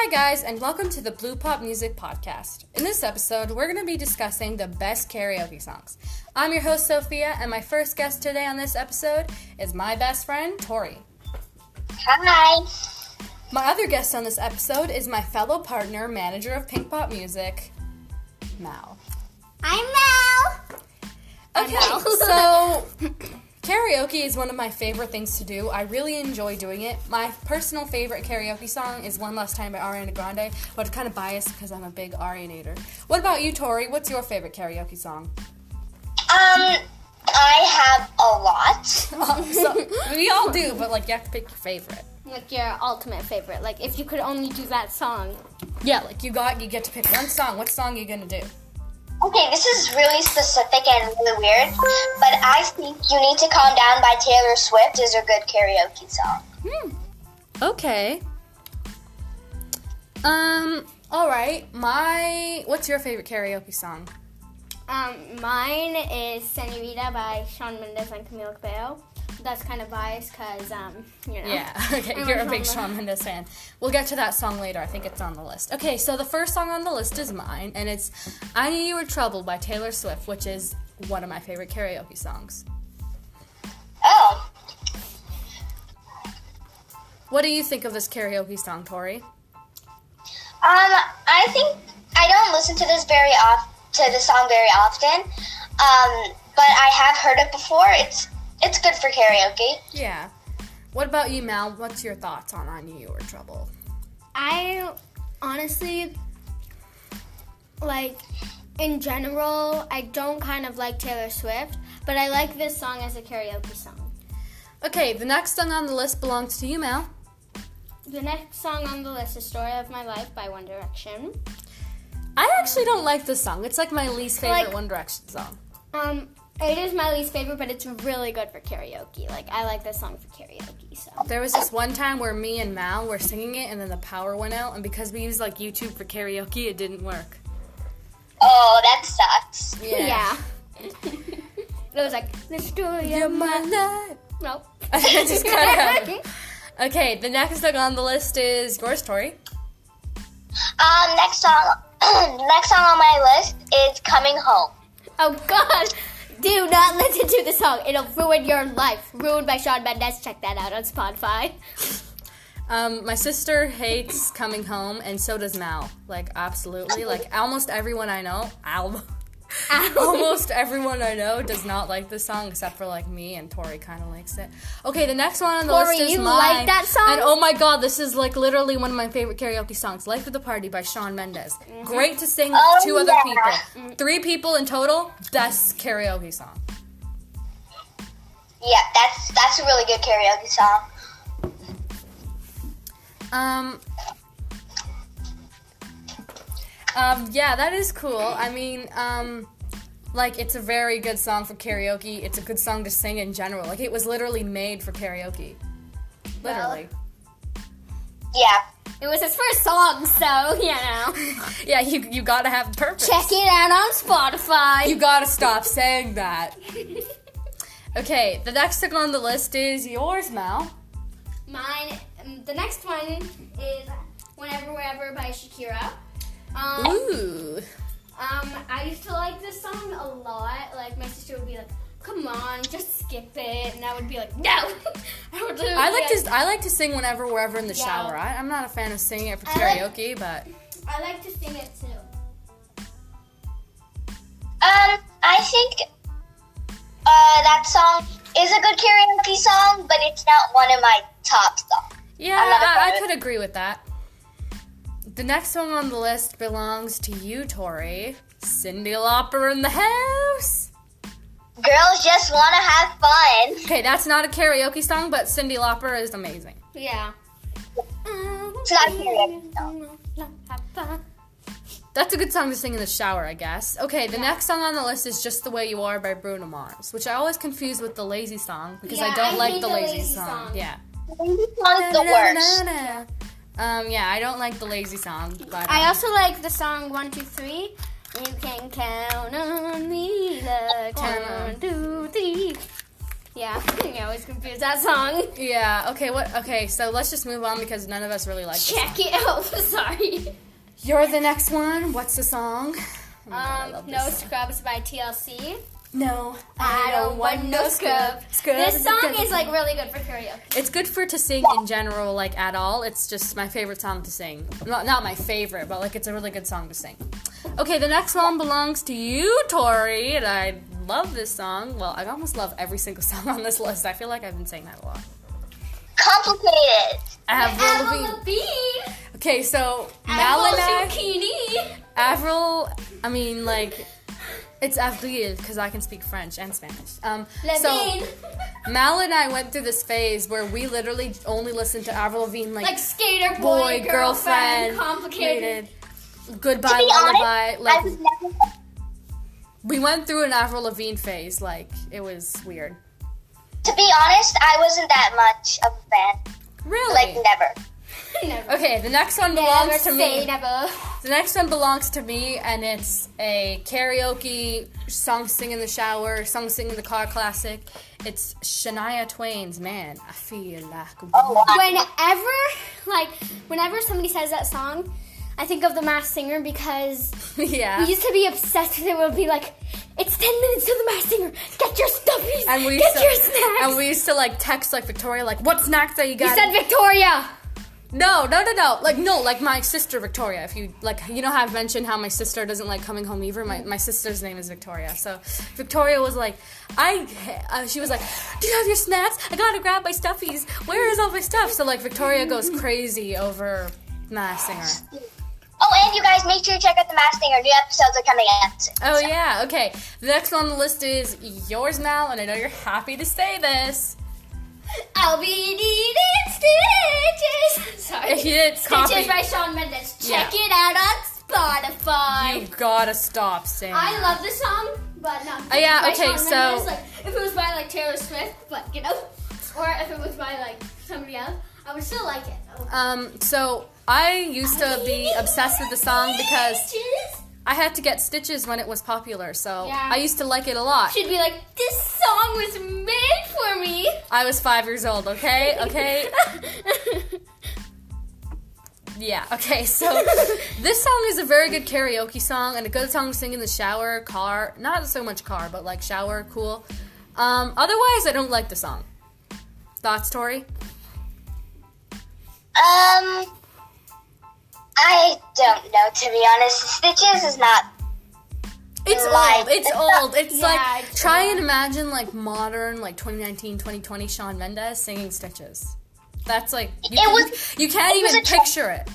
Hi, guys, and welcome to the Blue Pop Music Podcast. In this episode, we're going to be discussing the best karaoke songs. I'm your host, Sophia, and my first guest today on this episode is my best friend, Tori. Hi. My other guest on this episode is my fellow partner, manager of Pink Pop Music, Mal. I'm Mel. Okay, Mal. so karaoke is one of my favorite things to do. I really enjoy doing it. My personal favorite karaoke song is One Last Time by Ariana Grande, but it's kind of biased because I'm a big Arianator. What about you, Tori? What's your favorite karaoke song? Um, I have a lot. so, we all do, but like you have to pick your favorite. Like your ultimate favorite. Like if you could only do that song. Yeah, like you got you get to pick one song. What song are you gonna do? Okay, this is really specific and really weird, but I think You Need to Calm Down by Taylor Swift is a good karaoke song. Hmm. Okay. Um. All right. My. What's your favorite karaoke song? Um, mine is Senorita by Shawn Mendes and Camila Cabello. That's kind of biased because, um, you know. Yeah. Okay. I You're a big Shawn Shawn Mendes fan. We'll get to that song later. I think it's on the list. Okay. So the first song on the list is mine, and it's "I Knew You Were Trouble" by Taylor Swift, which is one of my favorite karaoke songs. Oh, What do you think of this karaoke song, Tori? um, I think I don't listen to this very off to the song very often, um, but I have heard it before. It's it's good for karaoke. Yeah. What about you, Mal? What's your thoughts on "I Knew You Were Trouble"? I honestly, like, in general, I don't kind of like Taylor Swift, but I like this song as a karaoke song. Okay. The next song on the list belongs to you, Mal. The next song on the list is Story of My Life by One Direction. I actually don't like this song. It's like my least favorite Like- One Direction song. Um, it is my least favorite, but it's really good for karaoke. Like, I like this song for karaoke, so. There was this one time where me and Mal were singing it, and then the power went out, and because we used like YouTube for karaoke, it didn't work. Oh, that sucks. Yeah. it was like, the story You're of my my life. Nope. I just cut out. Okay, the next song on the list is yours, Tori. Um, next song, next song on my list is "Coming Home." Oh God! Do not listen to the song. It'll ruin your life. Ruined by Shawn Mendes. Check that out on Spotify. Um, my sister hates coming home, and so does Mal. Like absolutely, like almost everyone I know, al- almost everyone I know does not like this song except for like me and Tori kind of likes it. Okay, the next one on the Tori, list is you mine. like that song? And oh my god, this is like literally one of my favorite karaoke songs, "Life of the Party" by Shawn Mendes. Great to sing with Oh, two other yeah. people, three people in total. Best karaoke song. Yeah, that's that's a really good karaoke song. Um. Um, yeah, that is cool. I mean, um, like it's a very good song for karaoke. It's a good song to sing in general. Like it was literally made for karaoke. Literally. Yeah. It was his first song, so you know. Yeah, you you gotta have purpose. Check it out on Spotify. You gotta stop saying that. Okay, the next thing on the list is yours, Mal. Mine. Um, the next one is "Whenever Wherever" by Shakira. Um, Ooh. Um, I used to like this song a lot. Like my sister would be like, "Come on, just skip it," and I would be like, "No." I, would I like be to I like to sing whenever wherever in the Yeah. shower. I, I'm not a fan of singing it for I like- karaoke, but I like to sing it too. Um, I think uh, that song is a good karaoke song, but it's not one of my top songs. Yeah, I'm not a I, fan. I could agree with that. The next song on the list belongs to you, Tori. Cyndi Lauper in the house. Girls just want to have fun. Okay, that's not a karaoke song, but Cyndi Lauper is amazing. Yeah. It's not karaoke song. That's a good song to sing in the shower, I guess. Okay, the next song on the list is Just the Way You Are by Bruno Mars, which I always confuse with the lazy song because I don't I like the the lazy, lazy song. song. Yeah. This song's the worst. Um, yeah, I don't like the lazy song, but I um, also like the song One Two Three. You can count on me. The count one, two, three. Yeah, I always confuse that song. Yeah. Okay. What? Okay. So let's just move on because none of us really like. Check it out. Sorry. You're the next one. What's the song? Oh God, Um, this No song. Scrubs by TLC. No, I don't want no scrub. Scrub This song is like really good for karaoke. It's good for to sing in general, like at all. It's just my favorite song to sing. Not not my favorite, but like it's a really good song to sing. Okay, the next one belongs to you, Tori, and I love this song. Well, I almost love every single song on this list. I feel like I've been saying that a lot. Complicated. Avril Avril Lavigne. Lavigne. Okay, so Mal Avril and I, Zucchini. Avril. I mean, like it's Avril because I can speak French and Spanish. Um, so Mal and I went through this phase where we literally only listened to Avril Lavigne, like, like skater boy, boy, girlfriend, girlfriend, complicated. goodbye lullaby. honest, I Like was never. we went through an Avril Lavigne phase. Like it was weird. To be honest, I wasn't that much of a fan. Really? Like never. Never. okay, the next one Never belongs to say me. never. The next one belongs to me, and it's a karaoke song sing in the shower, song sing in the car classic. It's Shania Twain's "Man, I Feel Like." Oh, wow. Whenever, like, whenever somebody says that song, I think of the Masked Singer because yeah. we used to be obsessed with it. We'll be like, "It's ten minutes to the Masked Singer. Get your stuffies. and we get used to, your snacks." and we used to like text like Victoria, like, "What snacks are you got? you said Victoria. No, no, no, no. Like no, like my sister Victoria. If you like, you know how I've mentioned how my sister doesn't like coming home either. My my sister's name is Victoria. So Victoria was like, I, uh, she was like, do you have your snacks? I gotta grab my stuffies. Where is all my stuff? So like Victoria goes crazy over Masked Singer. Oh, and you guys, make sure you check out the Masked Singer. New episodes are coming out. soon. Oh yeah, okay. The next one on the list is yours, now, and I know you're happy to say this. I'll be needing stitches. Sorry. If you didn't copy, Stitches by Shawn Mendes. Check Yeah. it out on Spotify. you gotta stop saying. I love this song, but not. Oh, yeah, okay, Shawn so- Mendes. Like, if it was by like Taylor Swift, but you know, or if it was by like somebody else, I would still like it. Um, so I used to be obsessed with the song because I had to get stitches when it was popular, so Yeah. I used to like it a lot. She'd be like, "This song was made for me." I was five years old, okay? Okay? yeah, okay, so this song is a very good karaoke song and a good song to sing in the shower, car, not so much car, but like shower, cool. Um, otherwise, I don't like the song. Thoughts, Tori? Um, I don't know. To be honest, Stitches is not. It's Like- old. It's old. It's Yeah, like it's try old. and imagine like modern, like 2019, 2020 Shawn Mendes singing Stitches. That's like you, It can, was- you can't even picture it.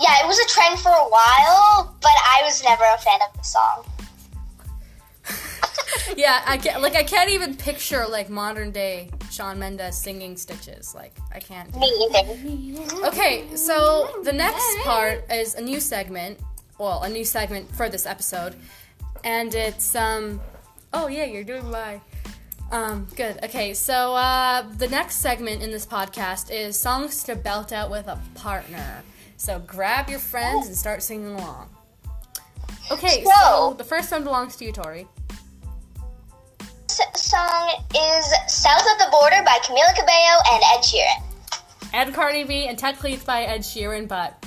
Yeah, it was a trend for a while, but I was never a fan of the song. yeah, I can't like I can't even picture like modern day Shawn Mendes singing Stitches. Like I can't. Me either. Okay, so the next part is a new segment. Well, a new segment for this episode, and it's um. Oh yeah, you're doing my. Um, good. Okay, so uh, the next segment in this podcast is songs to belt out with a partner. So grab your friends and start singing along. Okay, so So- the first one belongs to you, Tori. This song is "South of the Border" by Camila Cabello and Ed Sheeran. and Cardi B and Ted Cleats by Ed Sheeran, but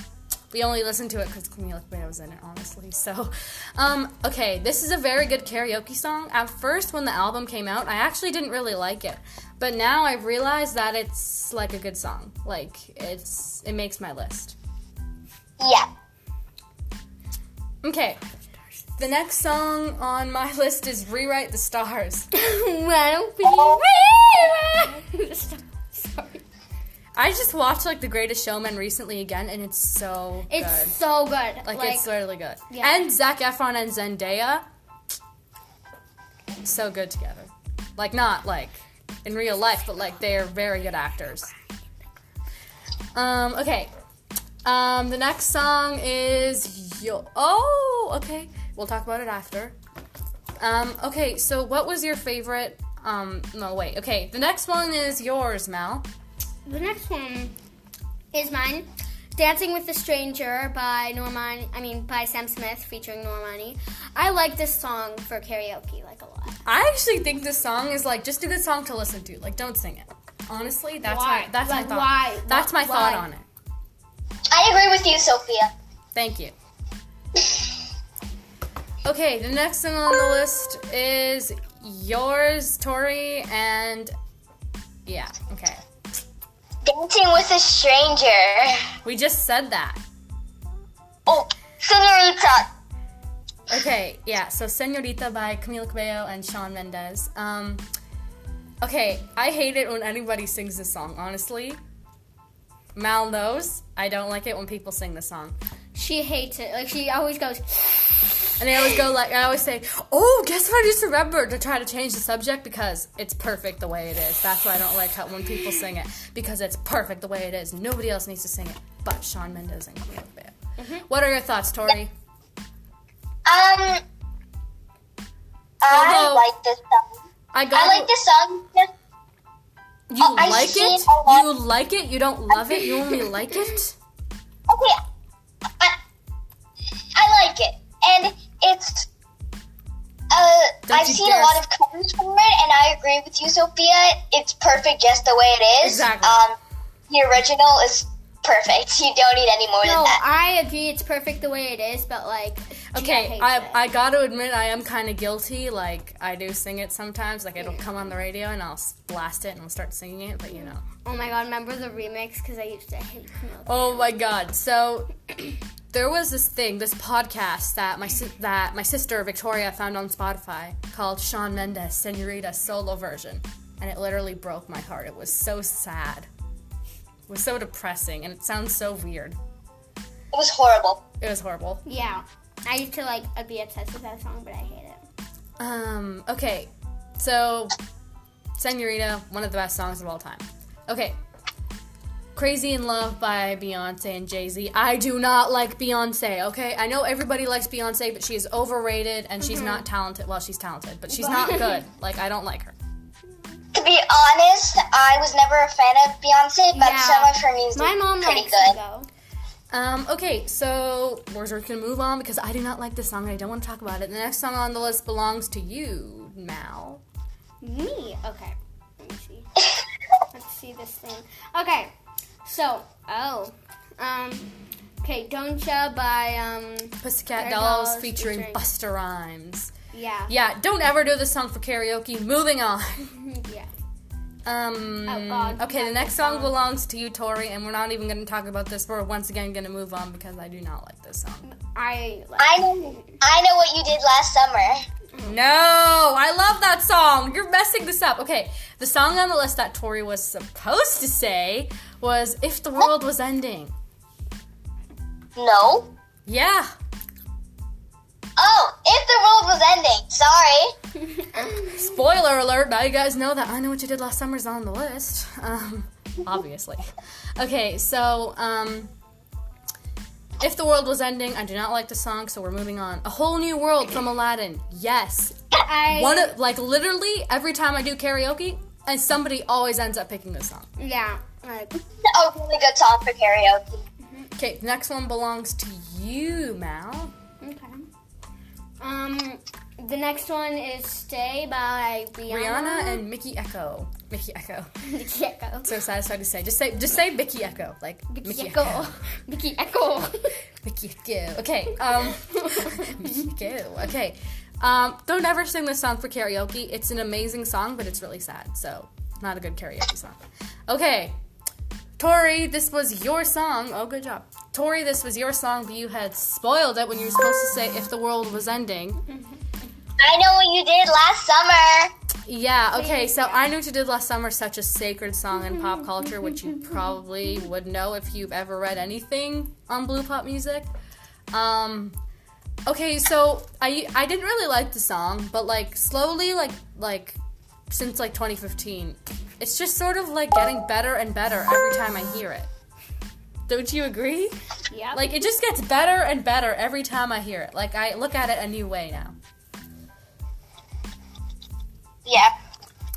we only listened to it because Camila Cabello was in it, honestly. So, um, okay, this is a very good karaoke song. At first, when the album came out, I actually didn't really like it, but now I've realized that it's like a good song. Like it's it makes my list. Yeah. Okay. The next song on my list is Rewrite the Stars. Why don't we rewrite- Sorry. I just watched like The Greatest Showman recently again and it's so It's good. so good. Like, it's really good. Yeah. And Zac Efron and Zendaya, so good together. Like not like in real life, but like they're very good actors. Um. Okay. Um. The next song is yo. Oh. Okay. We'll talk about it after. Um. Okay. So what was your favorite? Um. No. Wait. Okay. The next one is yours, Mal. The next one is mine. Dancing with a Stranger by Normani, I mean by Sam Smith featuring Normani. I like this song for karaoke like a lot. I actually think this song is like just a good song to listen to. Like, don't sing it. Honestly, that's Why? my that's Like, my thought. why? That's my Why? thought on it. I agree with you, Sophia. Thank you. Okay, the next thing on the list is yours, Tori, and yeah, okay. Dancing with a stranger. We just said that. Oh, Senorita. Okay, yeah, so Senorita by Camila Cabello and Shawn Mendes. Um, okay, I hate it when anybody sings this song, honestly. Mal knows. I don't like it when people sing this song. She hates it. Like she always goes, And I always go like I always say, "Oh, guess what? I just remembered to try to change the subject because it's perfect the way it is." That's why I don't like how when people sing it because it's perfect the way it is. Nobody else needs to sing it but Shawn Mendes and Camila Cabello. What are your thoughts, Tori? Um, I like this song. I got I like this song. you Oh, like it. You like it. You don't love it. You only like it. Okay, it's. Uh, I've seen dare a lot of covers for it, and I agree with you, Sophia. It's perfect just the way it is. Exactly. Um, the original is perfect. You don't need any more "No, than that. I agree. It's perfect the way it is, but like, Okay, I it. I got to admit I am kind of guilty. Like I do sing it sometimes. Like it'll come on the radio and I'll blast it and I'll start singing it. But you know. oh my god, remember the remix? Because I used to hate Camila. Oh my god. So there was this thing, this podcast that my that my sister Victoria found on Spotify called Shawn Mendes Senorita solo version, and it literally broke my heart. It was so sad. It was so depressing, and it sounds so weird. It was horrible. It was horrible. Yeah, I used to like I'd be obsessed with that song, but I hate it. Um. Okay. So, Senorita, one of the best songs of all time. Okay. Crazy in Love by Beyonce and Jay Z. I do not like Beyonce, okay? I know everybody likes Beyonce, but she is overrated and she's not talented. Well, she's talented, but she's not good. Like, I don't like her. To be honest, I was never a fan of Beyonce, but Yeah. some of her music My mom is pretty likes good. it. Um, okay, so we're just gonna move on because I do not like this song and I don't want to talk about it. The next song on the list belongs to you, Mal. Me? Okay. Let me see. Let's see this thing. Okay. So, oh. Um okay, Don't Ya by um Pussycat Pussycat Dolls Dolls featuring featuring- Busta Rhymes. yeah. Yeah, don't ever do this song for karaoke. Moving on. Yeah. Um, Oh, God, okay, the next song song. belongs to you, Tori, and we're not even going to talk about this. We're once again going to move on because I do not like this song. I like I know, I know what you did last summer. No, I love that song. You're messing this up. Okay, the song on the list that Tori was supposed to say was If the World Was Ending. No. Yeah. Oh, if the world was ending. Sorry. Spoiler alert, now you guys know that I Know What You Did Last Summer is on the list. Um, obviously. Okay, so, um, If the World Was Ending, I do not like the song, so we're moving on. A Whole New World from Aladdin. Yes. I One of, like, literally, every time I do karaoke, and somebody always ends up picking this song. yeah, like A really good song for karaoke. Okay, next one belongs to you, Mal. okay. Um, the next one is "Stay" by Rihanna. Rihanna and Mikky Ekko. Mikky Ekko. Mikky Ekko. So satisfied to say. Just say just say Mikky Ekko. Like Mikky Ekko. Mikky Ekko. Mikky Ekko. Okay. Um Mikky Ekko. Okay. Um, don't ever sing this song for karaoke. It's an amazing song, but it's really sad. So not a good karaoke song. Okay. Tori, this was your song. Oh, good job. Tori, this was your song, but you had spoiled it when you were supposed to say if the world was ending. I know what you did last summer. Yeah, okay, so I Knew What You Did Last Summer, such a sacred song in pop culture, which you probably would know if you've ever read anything on Blue Pop Music. Um, okay, so I I didn't really like the song, but like slowly, like like since like 2015, it's just sort of like getting better and better every time I hear it. Don't you agree? Yep. Like it just gets better and better every time I hear it. Like I look at it a new way now. Yeah.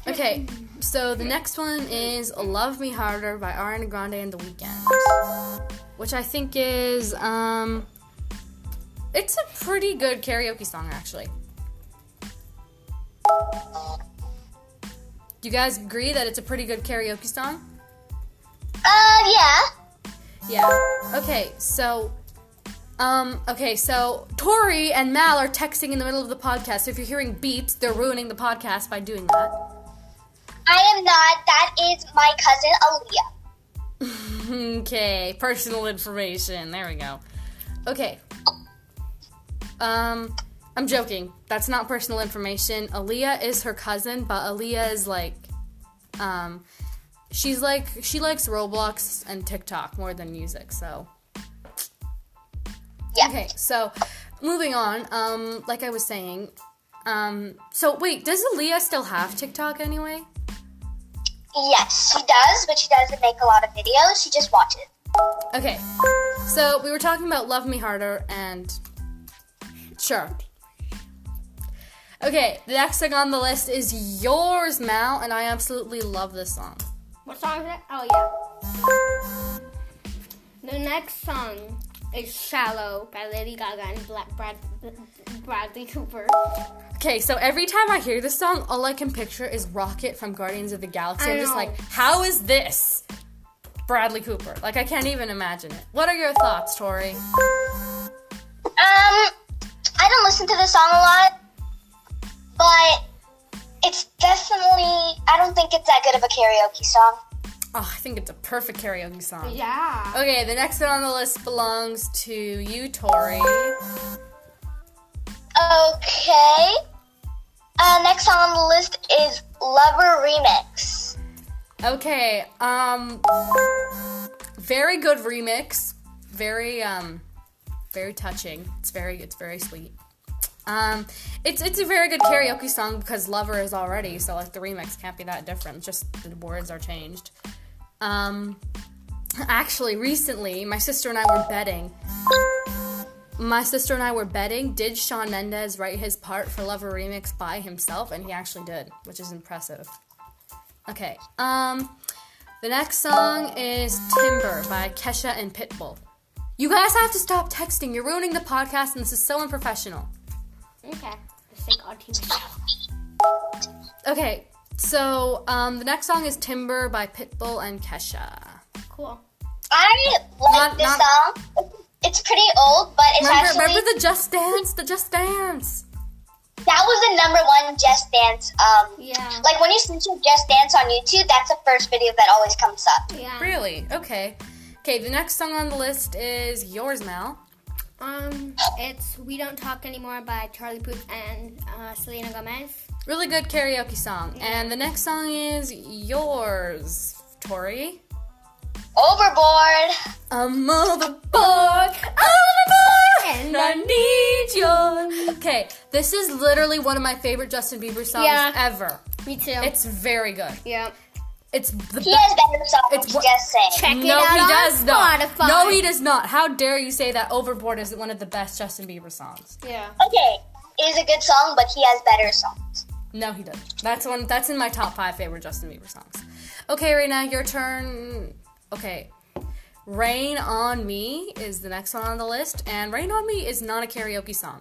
Okay, so the next one is "Love Me Harder" by Ariana Grande and The Weeknd. which I think is um it's a pretty good karaoke song actually. Do you guys agree that it's a pretty good karaoke song? Uh, yeah. Yeah. Okay, so um okay, so Tori and Mal are texting in the middle of the podcast. So if you're hearing beeps, they're ruining the podcast by doing that. I am not. That is my cousin Aaliyah. okay, personal information. There we go. Okay. Um, I'm joking. That's not personal information. Aaliyah is her cousin, but Aaliyah is like, um, she's like she likes Roblox and TikTok more than music. So Yeah. okay, so moving on. Um, like I was saying, um, so wait, does Aaliyah still have TikTok anyway? Yes, she does, but she doesn't make a lot of videos. She just watches. Okay, so we were talking about Love Me Harder and. Sure. Okay, the next song on the list is Yours, Mal, and I absolutely love this song. What song is it? Oh yeah. The next song is "Shallow" by Lady Gaga and Black Brad, Bradley Cooper. Okay, so every time I hear this song, all I can picture is Rocket from Guardians of the Galaxy. I I'm just like, how is this Bradley Cooper? Like, I can't even imagine it. What are your thoughts, Tori? Um, I don't listen to this song a lot, but it's definitely. I don't think it's that good of a karaoke song. Oh, I think it's a perfect karaoke song. Yeah. Okay, the next one on the list belongs to you, Tori. Okay. Uh, next song on the list is Lover Remix. Okay, um very good remix. Very um very touching. It's very it's very sweet. Um it's it's a very good karaoke song because Lover is already, so like the remix can't be that different. Just the words are changed. Um actually recently my sister and I were betting. My sister and I were betting did Shawn Mendes write his part for Lover Remix by himself and he actually did, which is impressive. Okay. Um, the next song is Timber by Kesha and Pitbull. You guys have to stop texting. You're ruining the podcast, and this is so unprofessional. Okay. Let's take our team. Okay. So, um, the next song is Timber by Pitbull and Kesha. Cool. I like Not- this not- song. It's pretty old, but it's Remember, actually remember the Just Dance? The Just Dance. that was the number one Just Dance. Um, Yeah. like when you search up Just Dance on YouTube, that's the first video that always comes up. Yeah. Really? Okay. Okay, the next song on the list is yours, Mal. Um, it's "We Don't Talk Anymore" by Charlie Puth and uh, Selena Gomez. Really good karaoke song. And the next song is yours, Tori. Overboard. I'm overboard, overboard, and I need you. Okay, this is literally one of my favorite Justin Bieber songs Yeah. ever. Me too. It's very good. yeah. It's the He has better songs. It's what- just saying. Check it no, out he on does not. No, he does not. How dare you say that Overboard is one of the best Justin Bieber songs? Yeah. Okay, it is a good song, but he has better songs. No, he doesn't. That's one. That's in my top five favorite Justin Bieber songs. Okay, Raina, your turn. Okay, "Rain on Me" is the next one on the list, and "Rain on Me" is not a karaoke song.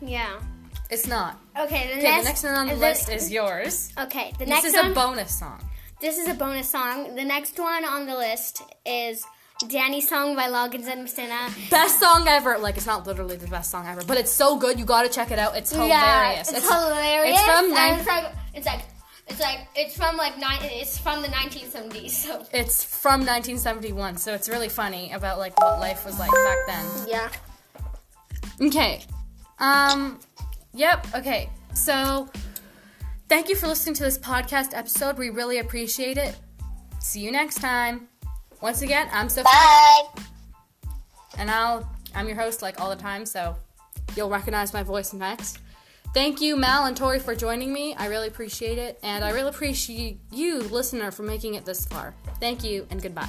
Yeah. It's not. Okay. The Okay, next. the next one on the the- list is yours. Okay. The This next is a bonus song. This is a bonus song. The next one on the list is Danny's song by Loggins and Messina. Best song ever. Like it's not literally the best song ever, but it's so good. You got to check it out. It's hilarious. Yeah, it's, hilarious. It's from nine- it's like it's like it's like it's from like nine. It's from the 1970s. So It's from 1971, so it's really funny about like what life was like back then. yeah. Okay. Um yep, okay. So thank you for listening to this podcast episode. We really appreciate it. See you next time. Once again, I'm Sophia Bye. and I'll I'm your host like all the time, so you'll recognize my voice next. Thank you, Mal and Tori, for joining me. I really appreciate it, and I really appreciate you, listener, for making it this far. Thank you, and goodbye.